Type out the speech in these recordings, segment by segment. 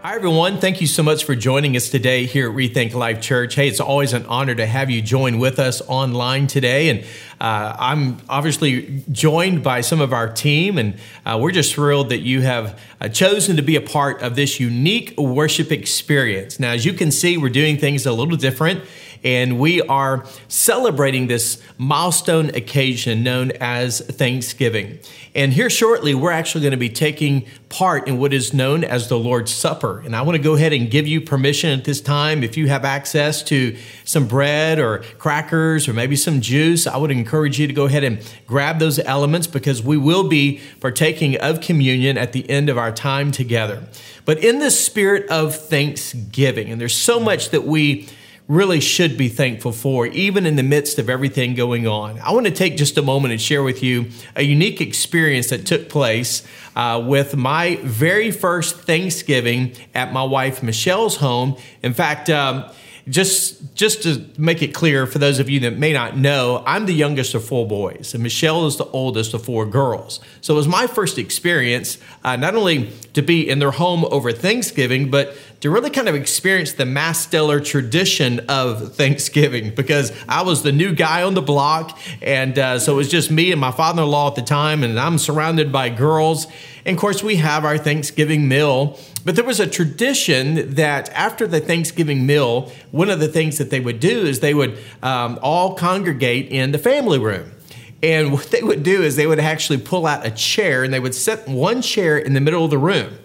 Hi, everyone. Thank you so much for joining us today here at Rethink Life Church. Hey, it's always an honor to have you join with us online today. And uh, I'm obviously joined by some of our team, and uh, we're just thrilled that you have uh, chosen to be a part of this unique worship experience. Now, as you can see, we're doing things a little different and we are celebrating this milestone occasion known as Thanksgiving. And here shortly, we're actually going to be taking part in what is known as the Lord's Supper. And I want to go ahead and give you permission at this time. If you have access to some bread or crackers or maybe some juice, I would encourage you to go ahead and grab those elements because we will be partaking of communion at the end of our time together. But in the spirit of thanksgiving, and there's so much that we really should be thankful for, even in the midst of everything going on. I want to take just a moment and share with you a unique experience that took place uh, with my very first Thanksgiving at my wife Michelle's home. In fact, um, just just to make it clear for those of you that may not know, I'm the youngest of four boys, and Michelle is the oldest of four girls. So it was my first experience, uh, not only to be in their home over Thanksgiving, but to really kind of experience the Masteller tradition of Thanksgiving because I was the new guy on the block. And uh, so it was just me and my father in law at the time, and I'm surrounded by girls. And of course, we have our Thanksgiving meal. But there was a tradition that after the Thanksgiving meal, one of the things that they would do is they would um, all congregate in the family room. And what they would do is they would actually pull out a chair and they would set one chair in the middle of the room.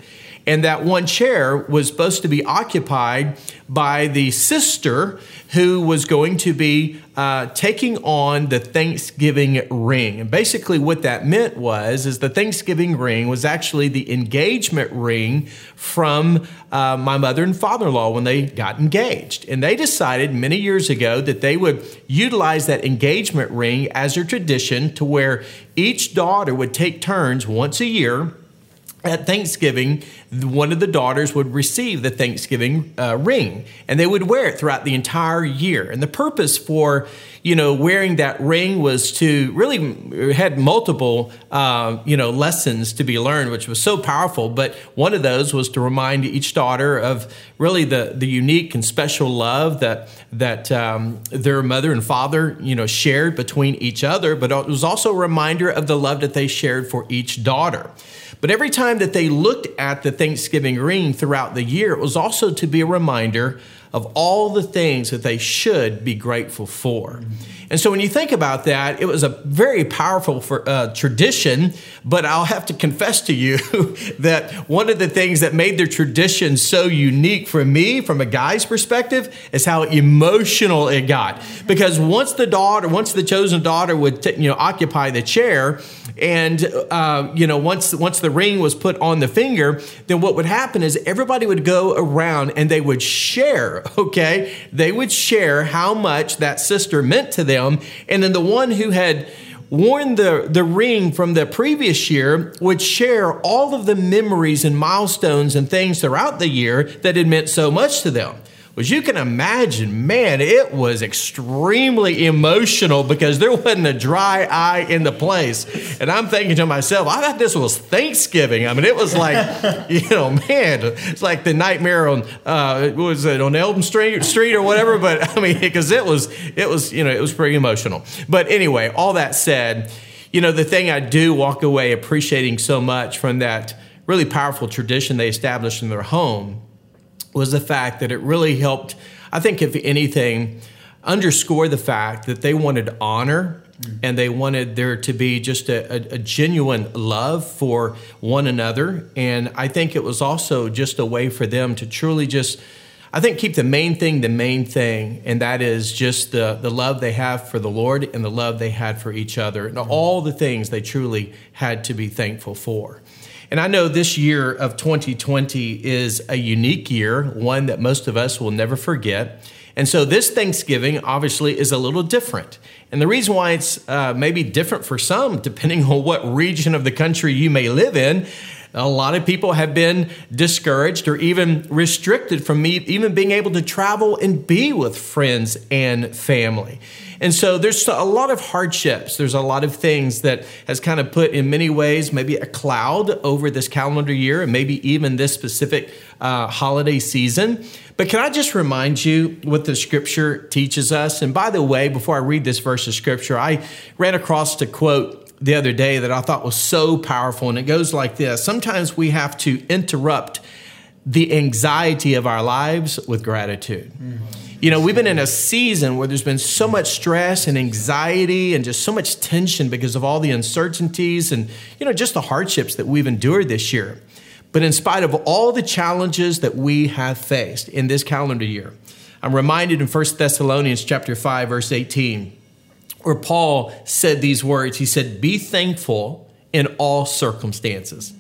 And that one chair was supposed to be occupied by the sister who was going to be uh, taking on the Thanksgiving ring. And basically, what that meant was, is the Thanksgiving ring was actually the engagement ring from uh, my mother and father-in-law when they got engaged. And they decided many years ago that they would utilize that engagement ring as a tradition to where each daughter would take turns once a year at Thanksgiving, one of the daughters would receive the Thanksgiving uh, ring, and they would wear it throughout the entire year. And the purpose for, you know, wearing that ring was to really had multiple, uh, you know, lessons to be learned, which was so powerful. But one of those was to remind each daughter of really the the unique and special love that that um, their mother and father, you know, shared between each other. But it was also a reminder of the love that they shared for each daughter. But every time that they looked at the Thanksgiving ring throughout the year, it was also to be a reminder of all the things that they should be grateful for. And so when you think about that, it was a very powerful for, uh, tradition, but I'll have to confess to you that one of the things that made their tradition so unique for me, from a guy's perspective, is how emotional it got. Because once the daughter, once the chosen daughter would, t- you know, occupy the chair, and uh, you know, once once the ring was put on the finger, then what would happen is everybody would go around and they would share. Okay, they would share how much that sister meant to them, and then the one who had worn the, the ring from the previous year would share all of the memories and milestones and things throughout the year that had meant so much to them was you can imagine, man, it was extremely emotional because there wasn't a dry eye in the place. And I'm thinking to myself, I thought this was Thanksgiving. I mean, it was like, you know, man, it's like the nightmare on, uh, was it on Elm Street, Street or whatever? But I mean, because it was, it was, you know, it was pretty emotional. But anyway, all that said, you know, the thing I do walk away appreciating so much from that really powerful tradition they established in their home was the fact that it really helped, I think, if anything, underscore the fact that they wanted honor mm-hmm. and they wanted there to be just a, a, a, genuine love for one another. And I think it was also just a way for them to truly just, I think, keep the main thing the main thing, and that is just the, the love they have for the Lord and the love they had for each other, and mm-hmm. all the things they truly had to be thankful for. And I know this year of 2020 is a unique year, one that most of us will never forget. And so this Thanksgiving obviously is a little different. And the reason why it's uh, maybe different for some, depending on what region of the country you may live in, a lot of people have been discouraged or even restricted from me even being able to travel and be with friends and family. And so there's a lot of hardships. There's a lot of things that has kind of put, in many ways, maybe a cloud over this calendar year and maybe even this specific uh, holiday season. But can I just remind you what the scripture teaches us? And by the way, before I read this verse of scripture, I ran across a quote the other day that I thought was so powerful. And it goes like this Sometimes we have to interrupt the anxiety of our lives with gratitude. Mm-hmm. You know, we've been in a season where there's been so much stress and anxiety and just so much tension because of all the uncertainties and, you know, just the hardships that we've endured this year. But in spite of all the challenges that we have faced in this calendar year, I'm reminded in 1 Thessalonians chapter 5 verse 18 where Paul said these words. He said, Be thankful in all circumstances.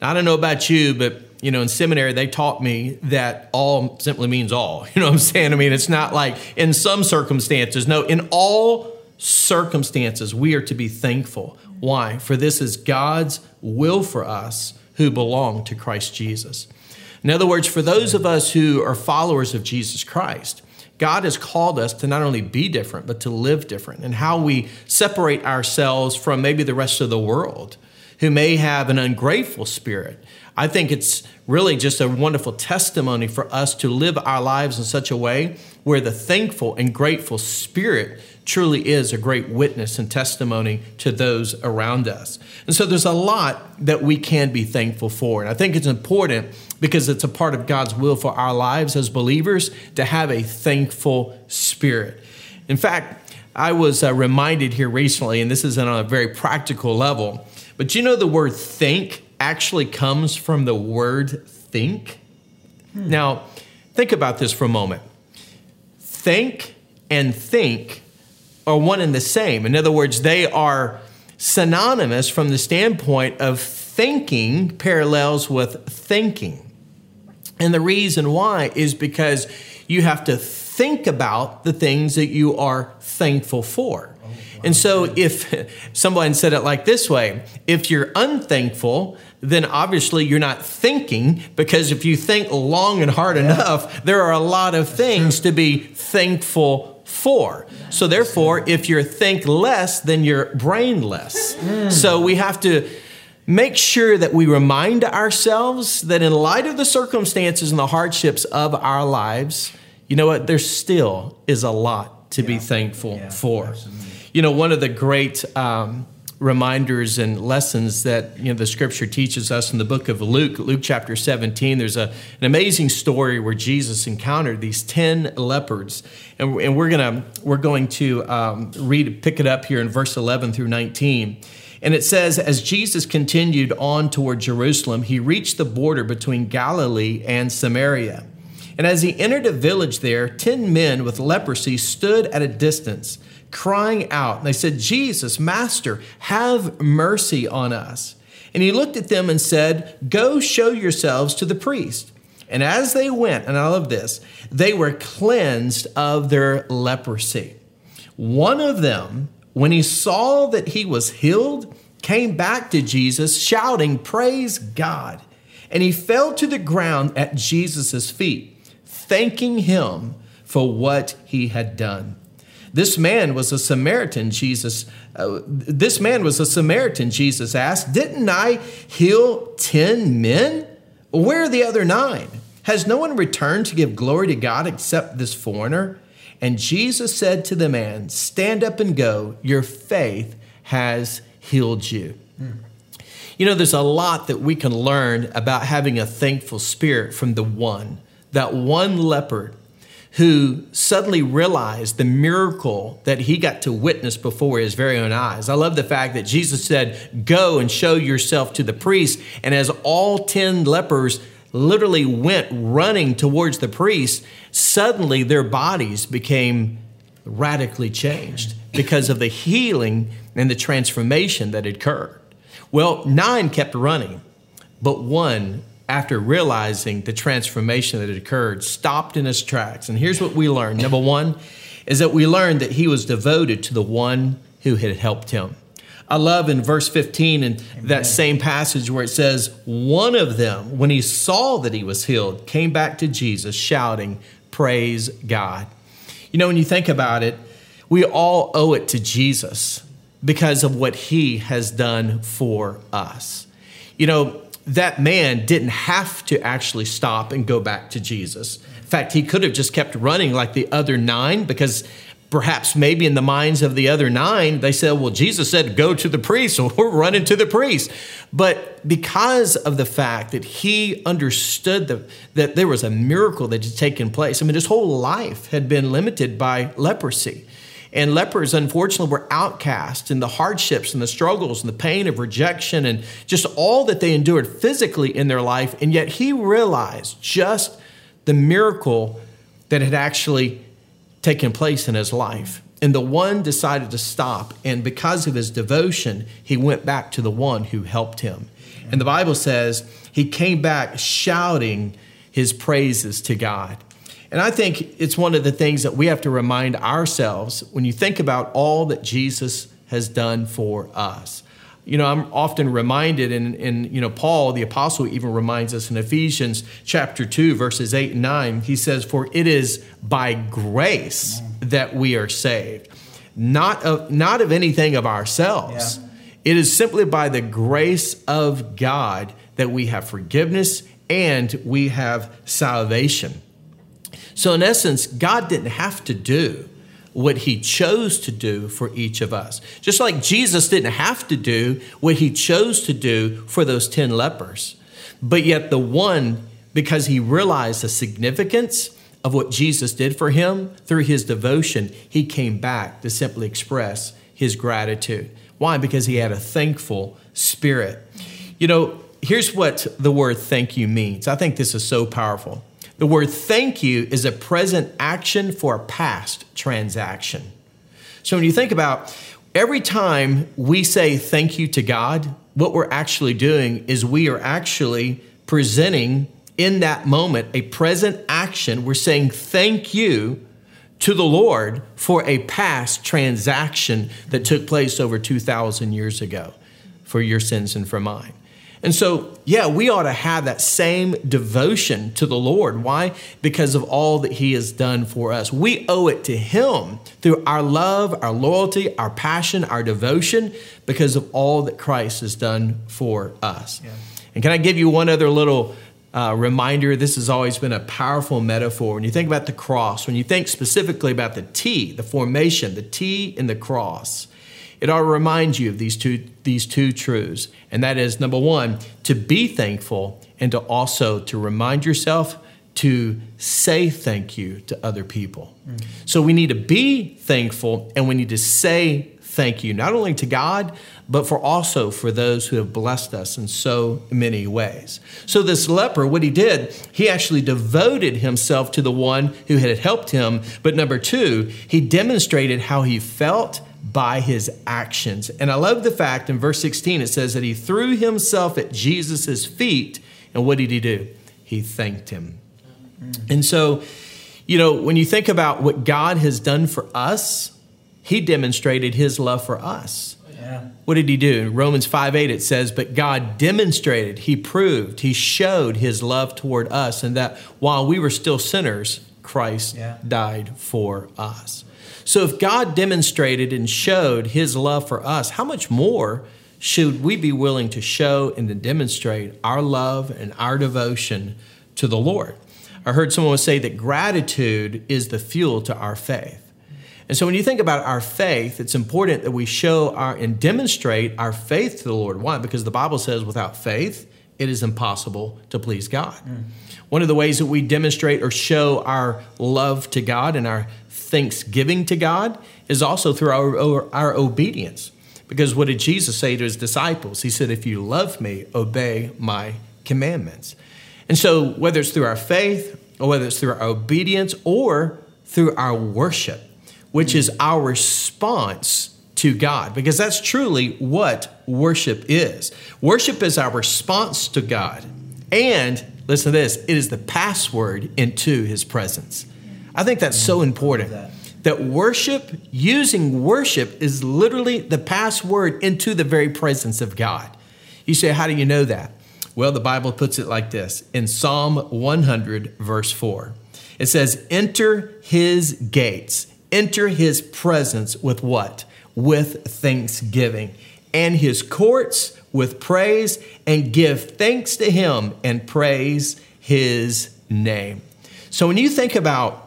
Now, I don't know about you, but you know, in seminary, they taught me that all simply means all. You know what I'm saying? I mean, it's not like in some circumstances. No, in all circumstances, we are to be thankful. Why? For this is God's will for us who belong to Christ Jesus. In other words, for those of us who are followers of Jesus Christ, God has called us to not only be different, but to live different, and how we separate ourselves from maybe the rest of the world who may have an ungrateful spirit. I think it's really just a wonderful testimony for us to live our lives in such a way where the thankful and grateful spirit truly is a great witness and testimony to those around us. And so there's a lot that we can be thankful for. And I think it's important because it's a part of God's will for our lives as believers to have a thankful spirit. In fact, I was uh, reminded here recently, and this is on a very practical level, but you know the word think actually comes from the word think? Hmm. Now, think about this for a moment. Think and think are one and the same. In other words, they are synonymous from the standpoint of thinking parallels with thinking. And the reason why is because you have to think about the things that you are thankful for. And so, if someone said it like this way, if you're unthankful, then obviously you're not thinking because if you think long and hard yeah. enough, there are a lot of things to be thankful for. So, therefore, if you think less, then you're brainless. Mm. So, we have to make sure that we remind ourselves that in light of the circumstances and the hardships of our lives, you know what? There still is a lot to yeah. be thankful yeah, for. Absolutely. You know, one of the great um, reminders and lessons that you know the Scripture teaches us in the book of Luke, Luke chapter 17. There's a, an amazing story where Jesus encountered these ten lepers, and, and we're gonna we're going to um, read pick it up here in verse 11 through 19. And it says, as Jesus continued on toward Jerusalem, he reached the border between Galilee and Samaria. And as he entered a village there, ten men with leprosy stood at a distance, crying out. And they said, Jesus, Master, have mercy on us. And he looked at them and said, Go show yourselves to the priest. And as they went, and I love this, they were cleansed of their leprosy. One of them, when he saw that he was healed, came back to Jesus shouting, Praise God. And he fell to the ground at Jesus' feet, thanking him for what he had done. This man was a Samaritan, Jesus. Uh, this man was a Samaritan, Jesus asked. Didn't I heal 10 men? Where are the other nine? Has no one returned to give glory to God except this foreigner? And Jesus said to the man, Stand up and go. Your faith has healed you. Mm. You know, there's a lot that we can learn about having a thankful spirit from the one, that one leopard who suddenly realized the miracle that he got to witness before his very own eyes. I love the fact that Jesus said, Go and show yourself to the priest. And as all 10 lepers literally went running towards the priest, suddenly their bodies became radically changed because of the healing and the transformation that had occurred. Well, nine kept running, but one after realizing the transformation that had occurred, stopped in his tracks. And here's what we learned. Number one is that we learned that he was devoted to the one who had helped him. I love in verse 15 in that same passage where it says, One of them, when he saw that he was healed, came back to Jesus shouting, Praise God. You know, when you think about it, we all owe it to Jesus because of what he has done for us. You know, that man didn't have to actually stop and go back to Jesus. In fact, he could have just kept running like the other nine because perhaps maybe in the minds of the other nine, they said, well, Jesus said, go to the priest, so we're running to the priest. But because of the fact that he understood the, that there was a miracle that had taken place, I mean, his whole life had been limited by leprosy. And lepers, unfortunately, were outcast in the hardships and the struggles and the pain of rejection and just all that they endured physically in their life. And yet he realized just the miracle that had actually taken place in his life. And the one decided to stop. And because of his devotion, he went back to the one who helped him. And the Bible says he came back shouting his praises to God. And I think it's one of the things that we have to remind ourselves when you think about all that Jesus has done for us. You know, I'm often reminded, and, and you know, Paul, the apostle, even reminds us in Ephesians chapter 2, verses 8 and 9, he says, For it is by grace that we are saved, not of, not of anything of ourselves. Yeah. It is simply by the grace of God that we have forgiveness and we have salvation. So, in essence, God didn't have to do what he chose to do for each of us. Just like Jesus didn't have to do what he chose to do for those 10 lepers. But yet, the one, because he realized the significance of what Jesus did for him through his devotion, he came back to simply express his gratitude. Why? Because he had a thankful spirit. You know, here's what the word thank you means. I think this is so powerful. The word thank you is a present action for a past transaction. So when you think about every time we say thank you to God, what we're actually doing is we are actually presenting in that moment a present action. We're saying thank you to the Lord for a past transaction that took place over 2,000 years ago for your sins and for mine. And so, yeah, we ought to have that same devotion to the Lord. Why? Because of all that He has done for us. We owe it to Him through our love, our loyalty, our passion, our devotion, because of all that Christ has done for us. Yeah. And can I give you one other little uh, reminder? This has always been a powerful metaphor. When you think about the cross, when you think specifically about the T, the formation, the T in the cross, it ought to remind you of these two, these two truths. And that is number one, to be thankful and to also to remind yourself to say thank you to other people. Mm. So we need to be thankful and we need to say thank you, not only to God, but for also for those who have blessed us in so many ways. So this leper, what he did, he actually devoted himself to the one who had helped him. But number two, he demonstrated how he felt by his actions. And I love the fact in verse 16 it says that he threw himself at Jesus' feet. And what did he do? He thanked him. And so, you know, when you think about what God has done for us, he demonstrated his love for us. Yeah. What did he do? In Romans 5 8, it says, But God demonstrated, he proved, he showed his love toward us, and that while we were still sinners, Christ yeah. died for us. So if God demonstrated and showed his love for us, how much more should we be willing to show and to demonstrate our love and our devotion to the Lord? I heard someone say that gratitude is the fuel to our faith. And so when you think about our faith, it's important that we show our and demonstrate our faith to the Lord. Why? Because the Bible says without faith, it is impossible to please God. Mm. One of the ways that we demonstrate or show our love to God and our thanksgiving to God is also through our, our, our obedience. Because what did Jesus say to his disciples? He said, If you love me, obey my commandments. And so, whether it's through our faith, or whether it's through our obedience, or through our worship, which is our response to God, because that's truly what worship is. Worship is our response to God. And listen to this it is the password into his presence. I think that's so important. That worship, using worship, is literally the password into the very presence of God. You say, How do you know that? Well, the Bible puts it like this in Psalm 100, verse 4. It says, Enter his gates, enter his presence with what? With thanksgiving, and his courts with praise, and give thanks to him and praise his name. So when you think about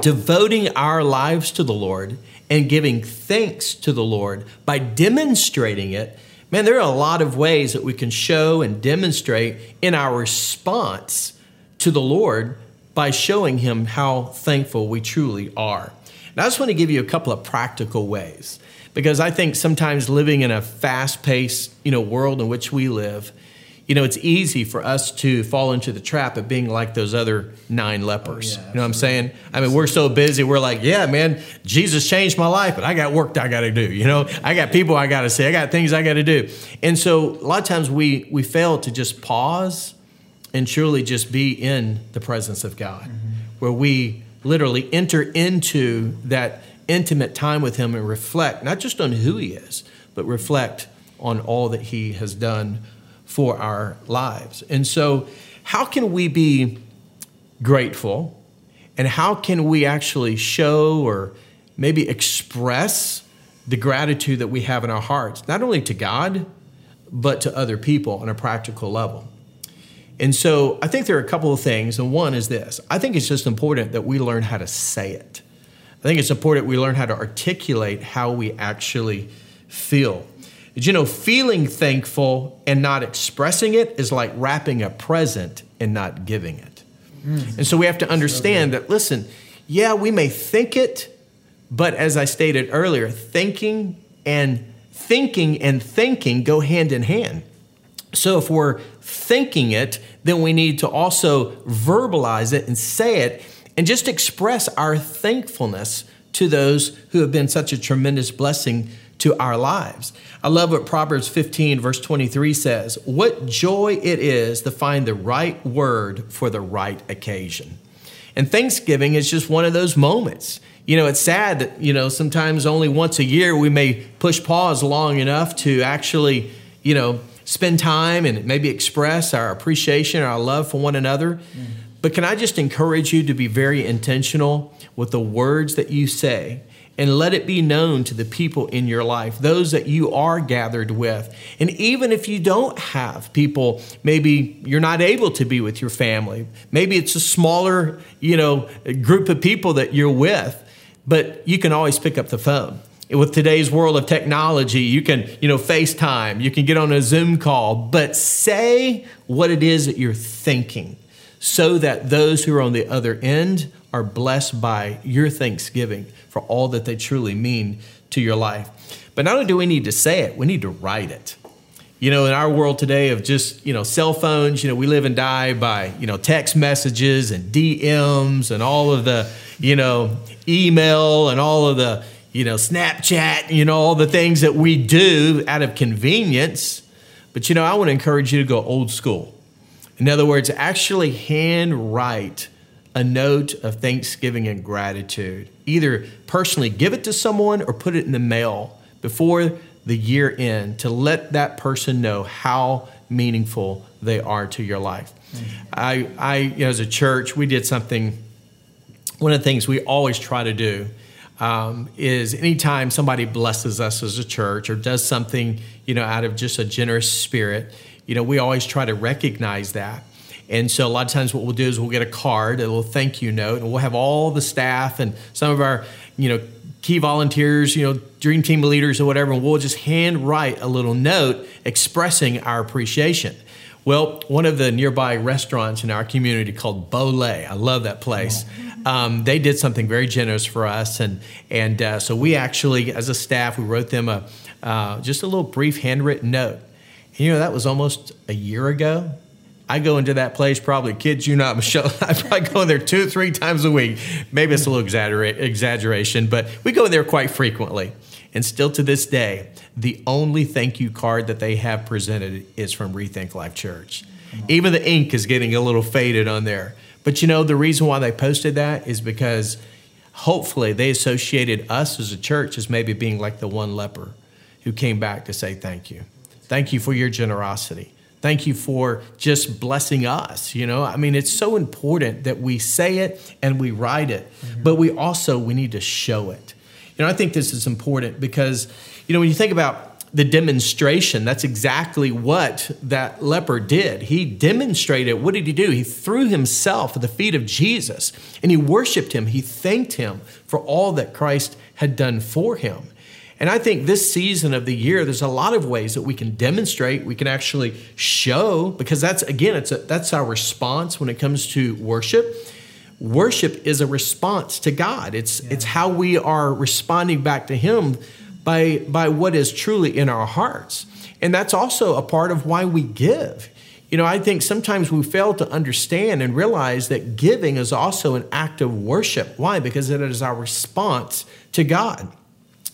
devoting our lives to the Lord and giving thanks to the Lord by demonstrating it, man, there are a lot of ways that we can show and demonstrate in our response to the Lord by showing Him how thankful we truly are. And I just want to give you a couple of practical ways because I think sometimes living in a fast paced you know, world in which we live, you know, it's easy for us to fall into the trap of being like those other nine lepers. Oh, yeah, you know what I'm saying? I mean, we're so busy. We're like, yeah, man, Jesus changed my life, but I got work I got to do. You know, I got people I got to see. I got things I got to do. And so a lot of times we we fail to just pause and truly just be in the presence of God, mm-hmm. where we literally enter into that intimate time with Him and reflect not just on who He is, but reflect on all that He has done for our lives. And so, how can we be grateful? And how can we actually show or maybe express the gratitude that we have in our hearts, not only to God, but to other people on a practical level? And so I think there are a couple of things. And one is this I think it's just important that we learn how to say it. I think it's important we learn how to articulate how we actually feel. Did you know feeling thankful and not expressing it is like wrapping a present and not giving it? Mm. And so we have to understand that, listen, yeah, we may think it, but as I stated earlier, thinking and thinking and thinking go hand in hand. So if we're thinking it, then we need to also verbalize it and say it and just express our thankfulness to those who have been such a tremendous blessing to our lives. I love what Proverbs 15, verse 23 says What joy it is to find the right word for the right occasion. And Thanksgiving is just one of those moments. You know, it's sad that, you know, sometimes only once a year we may push pause long enough to actually, you know, spend time and maybe express our appreciation, our love for one another. Mm. But can I just encourage you to be very intentional with the words that you say and let it be known to the people in your life, those that you are gathered with. And even if you don't have people, maybe you're not able to be with your family. Maybe it's a smaller, you know, group of people that you're with, but you can always pick up the phone with today's world of technology, you can, you know, FaceTime, you can get on a Zoom call, but say what it is that you're thinking so that those who are on the other end are blessed by your thanksgiving for all that they truly mean to your life. But not only do we need to say it, we need to write it. You know, in our world today of just, you know, cell phones, you know, we live and die by, you know, text messages and DMs and all of the, you know, email and all of the, you know, Snapchat, you know, all the things that we do out of convenience. But, you know, I want to encourage you to go old school. In other words, actually handwrite a note of thanksgiving and gratitude. Either personally give it to someone or put it in the mail before the year end to let that person know how meaningful they are to your life. Mm-hmm. I, I you know, as a church, we did something. One of the things we always try to do um, is anytime somebody blesses us as a church or does something, you know, out of just a generous spirit, you know, we always try to recognize that and so a lot of times what we'll do is we'll get a card, a little thank you note, and we'll have all the staff and some of our, you know, key volunteers, you know, dream team leaders or whatever, and we'll just hand write a little note expressing our appreciation. Well, one of the nearby restaurants in our community called Bolay, I love that place. Um, they did something very generous for us, and and uh, so we actually, as a staff, we wrote them a uh, just a little brief handwritten note. And, you know, that was almost a year ago. I go into that place probably, kids you not, Michelle. I probably go in there two, three times a week. Maybe it's a little exaggeration, but we go in there quite frequently. And still to this day, the only thank you card that they have presented is from Rethink Life Church. Even the ink is getting a little faded on there. But you know, the reason why they posted that is because hopefully they associated us as a church as maybe being like the one leper who came back to say thank you. Thank you for your generosity. Thank you for just blessing us. You know, I mean, it's so important that we say it and we write it, mm-hmm. but we also we need to show it. You know, I think this is important because, you know, when you think about the demonstration. That's exactly what that leper did. He demonstrated. What did he do? He threw himself at the feet of Jesus and he worshiped him. He thanked him for all that Christ had done for him. And I think this season of the year, there's a lot of ways that we can demonstrate, we can actually show, because that's again, it's a, that's our response when it comes to worship. Worship is a response to God. It's yeah. it's how we are responding back to Him by, by what is truly in our hearts. And that's also a part of why we give. You know, I think sometimes we fail to understand and realize that giving is also an act of worship. Why? Because it is our response to God.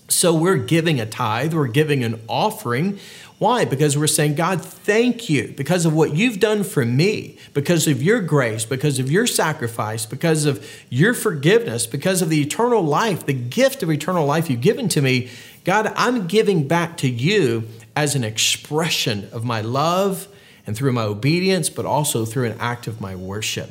So we're giving a tithe, we're giving an offering. Why? Because we're saying, God, thank you because of what you've done for me, because of your grace, because of your sacrifice, because of your forgiveness, because of the eternal life, the gift of eternal life you've given to me. God, I'm giving back to you as an expression of my love and through my obedience, but also through an act of my worship.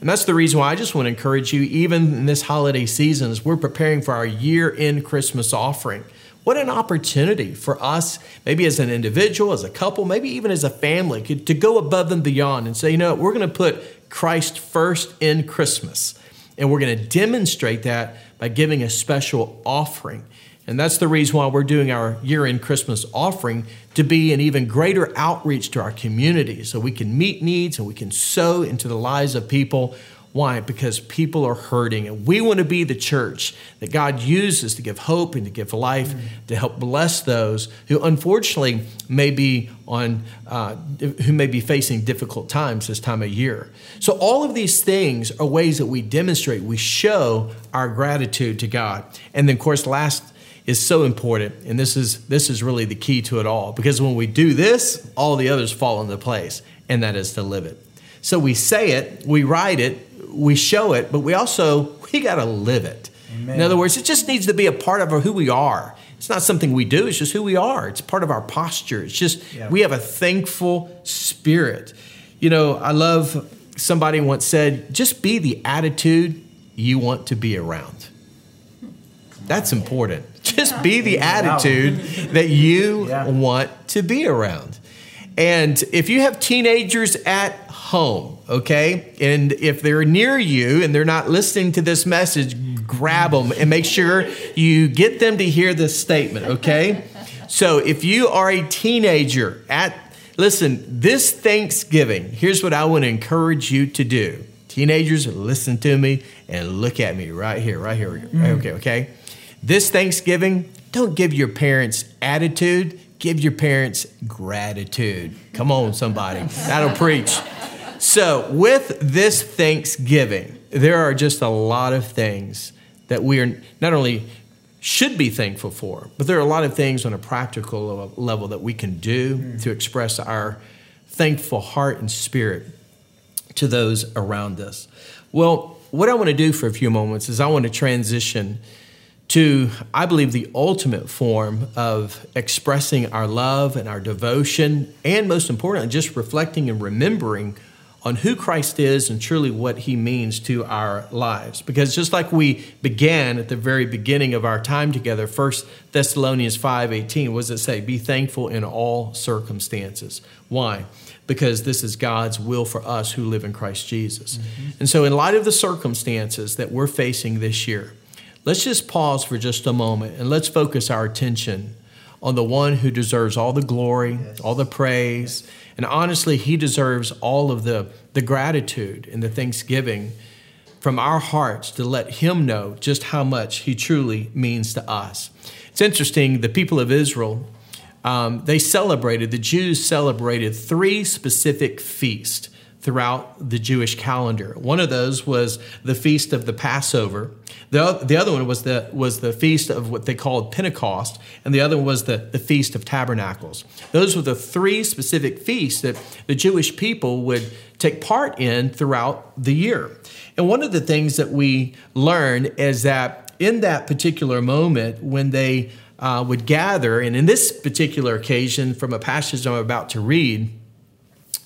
And that's the reason why I just want to encourage you, even in this holiday season, as we're preparing for our year end Christmas offering. What an opportunity for us, maybe as an individual, as a couple, maybe even as a family, to go above and beyond and say, you know what, we're going to put Christ first in Christmas. And we're going to demonstrate that by giving a special offering. And that's the reason why we're doing our year end Christmas offering to be an even greater outreach to our community so we can meet needs and we can sow into the lives of people. Why? Because people are hurting, and we want to be the church that God uses to give hope and to give life, mm-hmm. to help bless those who, unfortunately, may be on, uh, who may be facing difficult times this time of year. So, all of these things are ways that we demonstrate, we show our gratitude to God. And then, of course, last is so important and this is this is really the key to it all because when we do this all the others fall into place and that is to live it. So we say it we write it we show it but we also we got to live it. Amen. in other words it just needs to be a part of who we are. It's not something we do it's just who we are. It's part of our posture. It's just yeah. we have a thankful spirit. You know i love somebody once said just be the attitude you want to be around. That's important just be the attitude that you yeah. want to be around. And if you have teenagers at home, okay, and if they're near you and they're not listening to this message, grab them and make sure you get them to hear this statement, okay? So if you are a teenager at, listen, this Thanksgiving, here's what I want to encourage you to do. Teenagers, listen to me and look at me right here, right here. Mm. Okay, okay? This Thanksgiving, don't give your parents attitude, give your parents gratitude. Come on, somebody. That'll preach. So, with this Thanksgiving, there are just a lot of things that we are not only should be thankful for, but there are a lot of things on a practical level that we can do mm. to express our thankful heart and spirit to those around us. Well, what I want to do for a few moments is I want to transition to, I believe, the ultimate form of expressing our love and our devotion, and most importantly, just reflecting and remembering on who Christ is and truly what he means to our lives. Because just like we began at the very beginning of our time together, 1 Thessalonians 5:18, what does it say? Be thankful in all circumstances. Why? Because this is God's will for us who live in Christ Jesus. Mm-hmm. And so in light of the circumstances that we're facing this year, Let's just pause for just a moment and let's focus our attention on the one who deserves all the glory, yes. all the praise, yes. and honestly, he deserves all of the, the gratitude and the thanksgiving from our hearts to let him know just how much he truly means to us. It's interesting, the people of Israel, um, they celebrated, the Jews celebrated three specific feasts throughout the Jewish calendar. One of those was the feast of the Passover. The, the other one was the, was the feast of what they called Pentecost, and the other one was the, the Feast of Tabernacles. Those were the three specific feasts that the Jewish people would take part in throughout the year. And one of the things that we learn is that in that particular moment, when they uh, would gather, and in this particular occasion, from a passage I'm about to read,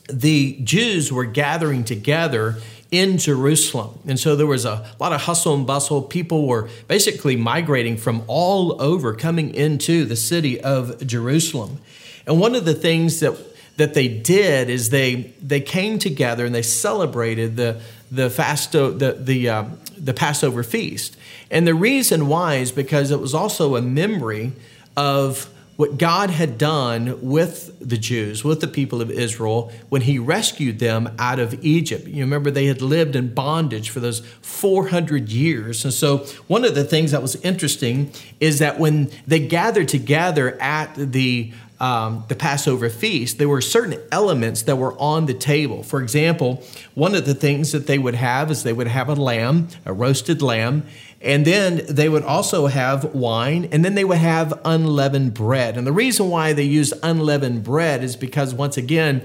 the Jews were gathering together in Jerusalem. And so there was a lot of hustle and bustle. People were basically migrating from all over coming into the city of Jerusalem. And one of the things that that they did is they they came together and they celebrated the the fasto the the uh, the Passover feast. And the reason why is because it was also a memory of what God had done with the Jews, with the people of Israel, when He rescued them out of Egypt. You remember they had lived in bondage for those 400 years. And so, one of the things that was interesting is that when they gathered together at the um, the Passover feast, there were certain elements that were on the table. For example, one of the things that they would have is they would have a lamb, a roasted lamb, and then they would also have wine, and then they would have unleavened bread. And the reason why they use unleavened bread is because, once again,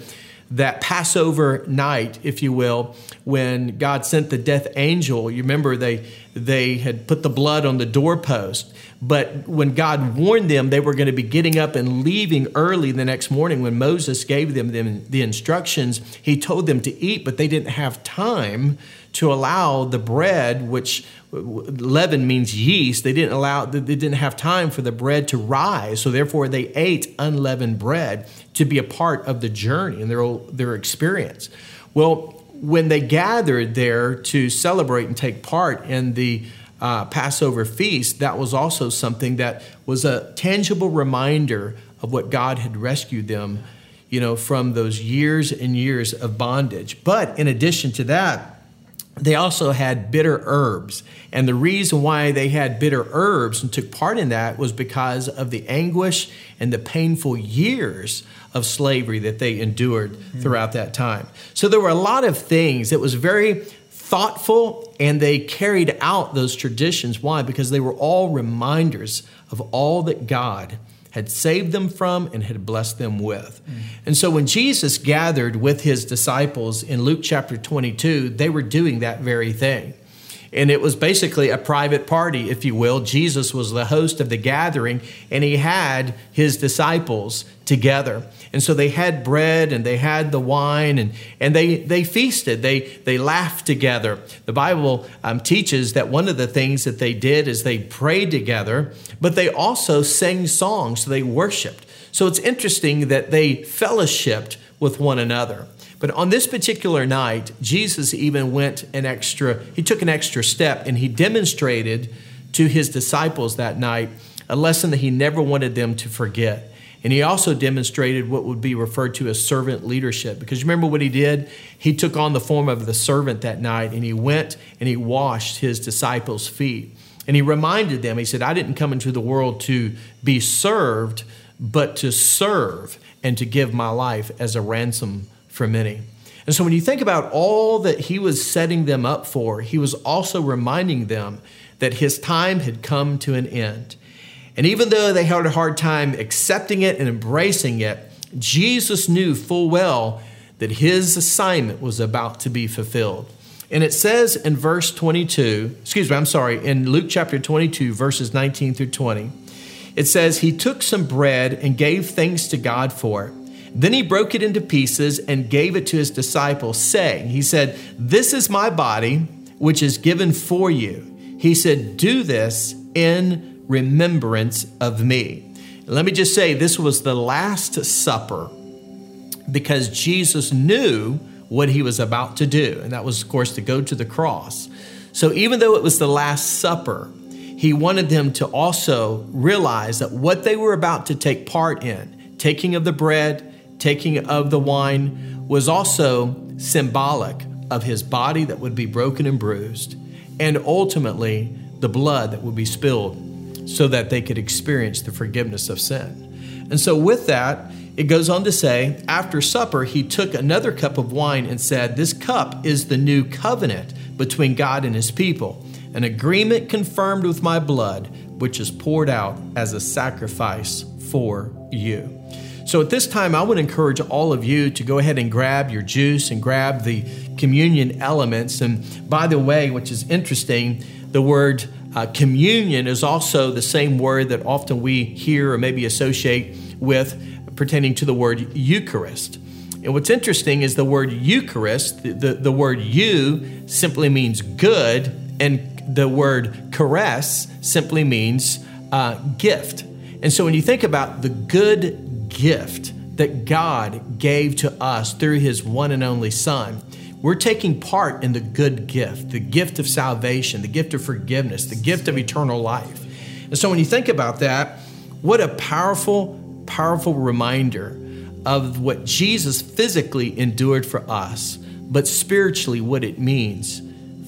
that Passover night, if you will, when God sent the death angel, you remember they they had put the blood on the doorpost. But when God warned them they were going to be getting up and leaving early the next morning, when Moses gave them the instructions, he told them to eat, but they didn't have time to allow the bread, which leaven means yeast, they didn't allow, they didn't have time for the bread to rise. So therefore, they ate unleavened bread to be a part of the journey and their, their experience. Well, when they gathered there to celebrate and take part in the uh, Passover feast, that was also something that was a tangible reminder of what God had rescued them, you know, from those years and years of bondage. But in addition to that, they also had bitter herbs. And the reason why they had bitter herbs and took part in that was because of the anguish and the painful years of slavery that they endured mm-hmm. throughout that time. So there were a lot of things that was very thoughtful and they carried out those traditions. Why? Because they were all reminders of all that God had saved them from and had blessed them with. Mm. And so when Jesus gathered with his disciples in Luke chapter 22, they were doing that very thing. And it was basically a private party, if you will. Jesus was the host of the gathering, and he had his disciples together. And so they had bread and they had the wine and, and they, they feasted. They, they laughed together. The Bible um, teaches that one of the things that they did is they prayed together, but they also sang songs. So they worshiped. So it's interesting that they fellowshipped with one another. But on this particular night, Jesus even went an extra, he took an extra step and he demonstrated to his disciples that night a lesson that he never wanted them to forget. And he also demonstrated what would be referred to as servant leadership. Because remember what he did? He took on the form of the servant that night and he went and he washed his disciples' feet. And he reminded them, he said, I didn't come into the world to be served, but to serve and to give my life as a ransom for many. And so when you think about all that he was setting them up for, he was also reminding them that his time had come to an end. And even though they had a hard time accepting it and embracing it, Jesus knew full well that his assignment was about to be fulfilled. And it says in verse 22, excuse me, I'm sorry, in Luke chapter 22, verses 19 through 20, it says, He took some bread and gave thanks to God for it. Then he broke it into pieces and gave it to his disciples, saying, He said, This is my body, which is given for you. He said, Do this in remembrance of me. Let me just say, this was the Last Supper because Jesus knew what he was about to do, and that was, of course, to go to the cross. So even though it was the Last Supper, he wanted them to also realize that what they were about to take part in, taking of the bread, taking of the wine was also symbolic of his body that would be broken and bruised, and ultimately the blood that would be spilled so that they could experience the forgiveness of sin. And so, with that, it goes on to say, after supper, he took another cup of wine and said, This cup is the new covenant between God and his people, an agreement confirmed with my blood, which is poured out as a sacrifice for you. So at this time, I would encourage all of you to go ahead and grab your juice and grab the communion elements. And by the way, which is interesting, the word uh, communion is also the same word that often we hear or maybe associate with pertaining to the word Eucharist. And what's interesting is the word Eucharist, the, the, the word you simply means good, and the word charis simply means uh, gift. And so when you think about the good gift that God gave to us through his one and only Son, we're taking part in the good gift, the gift of salvation, the gift of forgiveness, the gift of eternal life. And so when you think about that, what a powerful powerful reminder of what Jesus physically endured for us, but spiritually what it means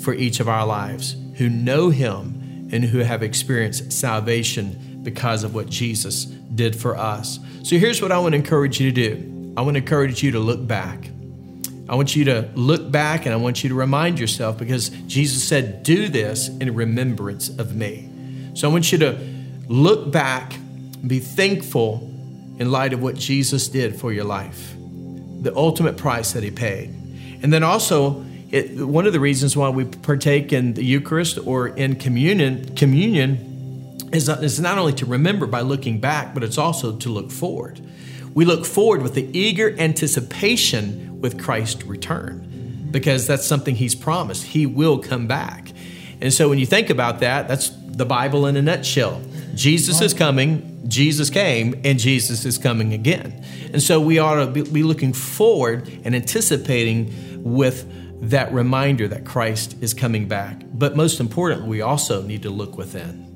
for each of our lives who know Him and who have experienced salvation because of what Jesus did for us. So here's what I want to encourage you to do I want to encourage you to look back. I want you to look back and I want you to remind yourself because Jesus said, Do this in remembrance of me. So I want you to look back, be thankful in light of what Jesus did for your life, the ultimate price that he paid. And then also, it, one of the reasons why we partake in the Eucharist or in communion, communion is, is not only to remember by looking back, but it's also to look forward. We look forward with the eager anticipation with Christ's return because that's something he's promised. He will come back. And so when you think about that, that's the Bible in a nutshell. Jesus is coming, Jesus came, and Jesus is coming again. And so we ought to be looking forward and anticipating with that reminder that Christ is coming back. But most importantly, we also need to look within.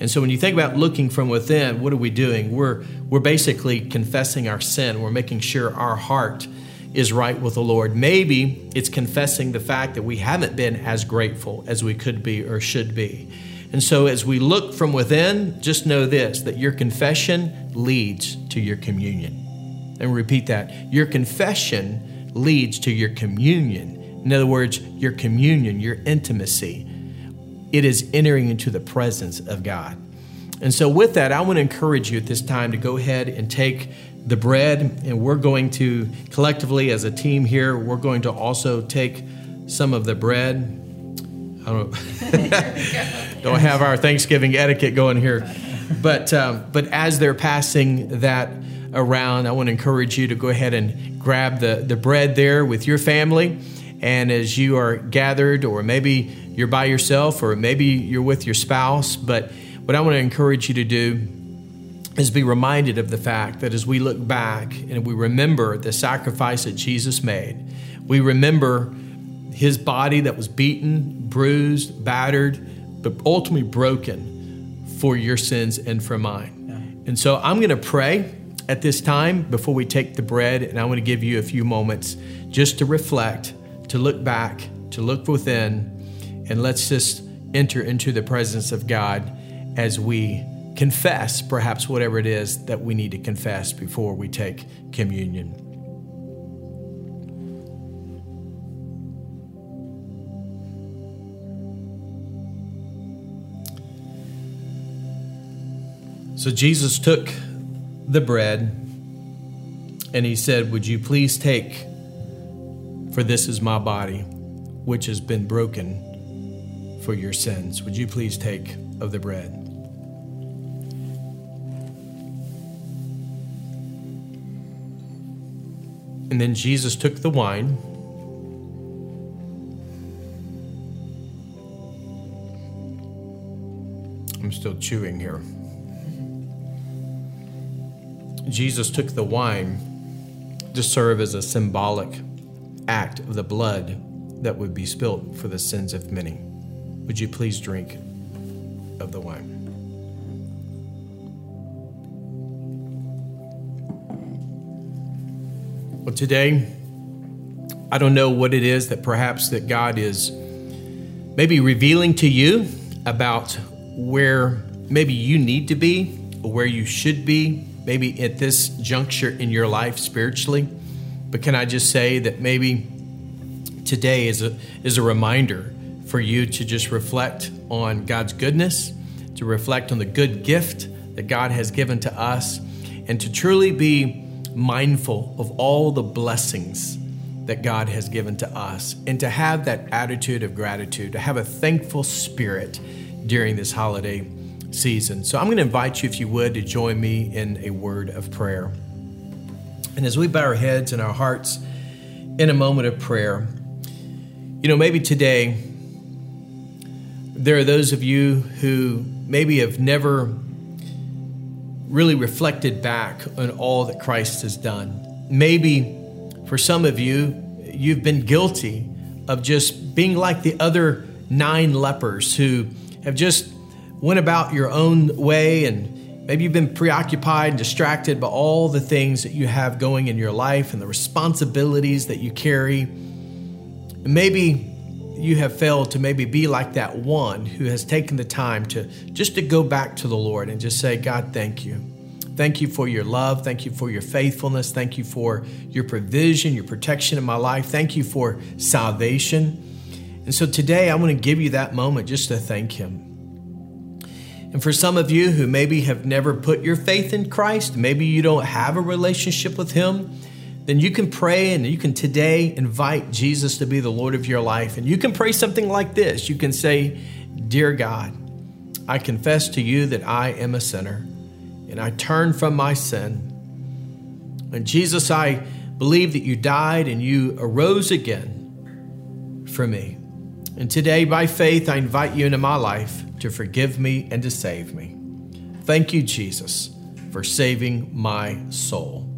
And so when you think about looking from within, what are we doing? We're, we're basically confessing our sin. We're making sure our heart is right with the Lord. Maybe it's confessing the fact that we haven't been as grateful as we could be or should be. And so, as we look from within, just know this that your confession leads to your communion. And repeat that your confession leads to your communion. In other words, your communion, your intimacy, it is entering into the presence of God. And so, with that, I want to encourage you at this time to go ahead and take the bread, and we're going to collectively, as a team here, we're going to also take some of the bread I don't, don't have our Thanksgiving etiquette going here. But, um, but as they're passing that around, I want to encourage you to go ahead and grab the, the bread there with your family. And as you are gathered, or maybe you're by yourself, or maybe you're with your spouse, but what I want to encourage you to do is be reminded of the fact that as we look back and we remember the sacrifice that Jesus made, we remember his body that was beaten, bruised, battered, but ultimately broken for your sins and for mine. Yeah. And so I'm going to pray at this time before we take the bread, and I want to give you a few moments just to reflect, to look back, to look within, and let's just enter into the presence of God as we confess perhaps whatever it is that we need to confess before we take communion. So Jesus took the bread and he said, Would you please take, for this is my body, which has been broken for your sins. Would you please take of the bread? And then Jesus took the wine. I'm still chewing here. Jesus took the wine to serve as a symbolic act of the blood that would be spilt for the sins of many. Would you please drink of the wine? Well, today, I don't know what it is that perhaps that God is maybe revealing to you about where maybe you need to be or where you should be maybe at this juncture in your life spiritually. But can I just say that maybe today is a, is a reminder for you to just reflect on God's goodness, to reflect on the good gift that God has given to us, and to truly be mindful of all the blessings that God has given to us, and to have that attitude of gratitude, to have a thankful spirit during this holiday season. So I'm going to invite you, if you would, to join me in a word of prayer. And as we bow our heads and our hearts in a moment of prayer, you know, maybe today there are those of you who maybe have never really reflected back on all that Christ has done. Maybe for some of you, you've been guilty of just being like the other nine lepers who have just went about your own way and maybe you've been preoccupied and distracted by all the things that you have going in your life and the responsibilities that you carry. Maybe you have failed to maybe be like that one who has taken the time to just to go back to the Lord and just say, God, thank you. Thank you for your love. Thank you for your faithfulness. Thank you for your provision, your protection in my life. Thank you for salvation. And so today I want to give you that moment just to thank Him. And for some of you who maybe have never put your faith in Christ, maybe you don't have a relationship with Him, then you can pray and you can today invite Jesus to be the Lord of your life. And you can pray something like this You can say, Dear God, I confess to you that I am a sinner and I turn from my sin. And Jesus, I believe that you died and you arose again for me. And today, by faith, I invite you into my life to forgive me and to save me. Thank you, Jesus, for saving my soul.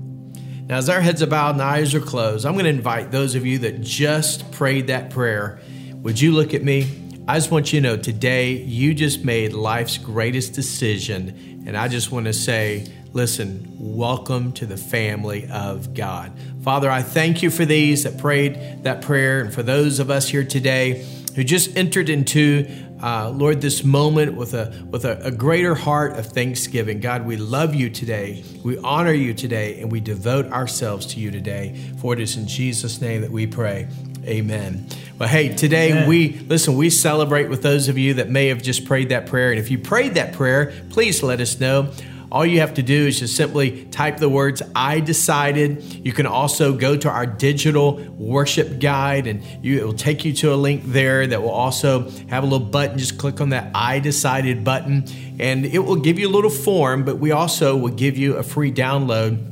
Now, as our heads are bowed and eyes are closed, I'm going to invite those of you that just prayed that prayer. Would you look at me? I just want you to know today you just made life's greatest decision and I just want to say, listen, welcome to the family of God. Father, I thank you for these that prayed that prayer and for those of us here today who just entered into uh, Lord, this moment with a with a, a, greater heart of thanksgiving. God, we love you today. We honor you today, and we devote ourselves to you today. For it is in Jesus' name that we pray. Amen. Well, hey, today Amen. we listen, we celebrate with those of you that may have just prayed that prayer. And if you prayed that prayer, please let us know. All you have to do is just simply type the words I decided. You can also go to our digital worship guide and you, it will take you to a link there that will also have a little button. Just click on that I decided button and it will give you a little form, but we also will give you a free download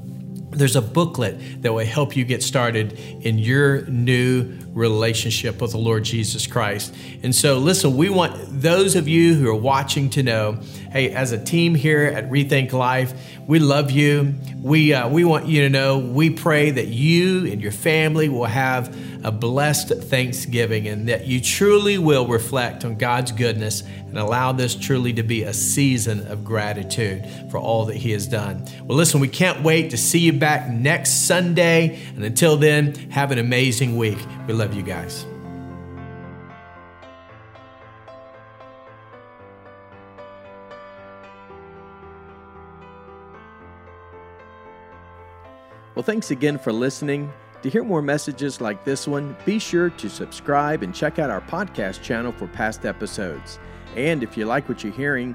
there's a booklet that will help you get started in your new relationship with the Lord Jesus Christ. And so, listen, we want those of you who are watching to know hey, as a team here at Rethink Life, we love you. We, uh, we want you to know we pray that you and your family will have a blessed Thanksgiving and that you truly will reflect on God's goodness and allow this truly to be a season of gratitude for all that He has done. Well, listen, we can't wait to see you back next Sunday. And until then, have an amazing week. We love you guys. Well, thanks again for listening. To hear more messages like this one, be sure to subscribe and check out our podcast channel for past episodes. And if you like what you're hearing,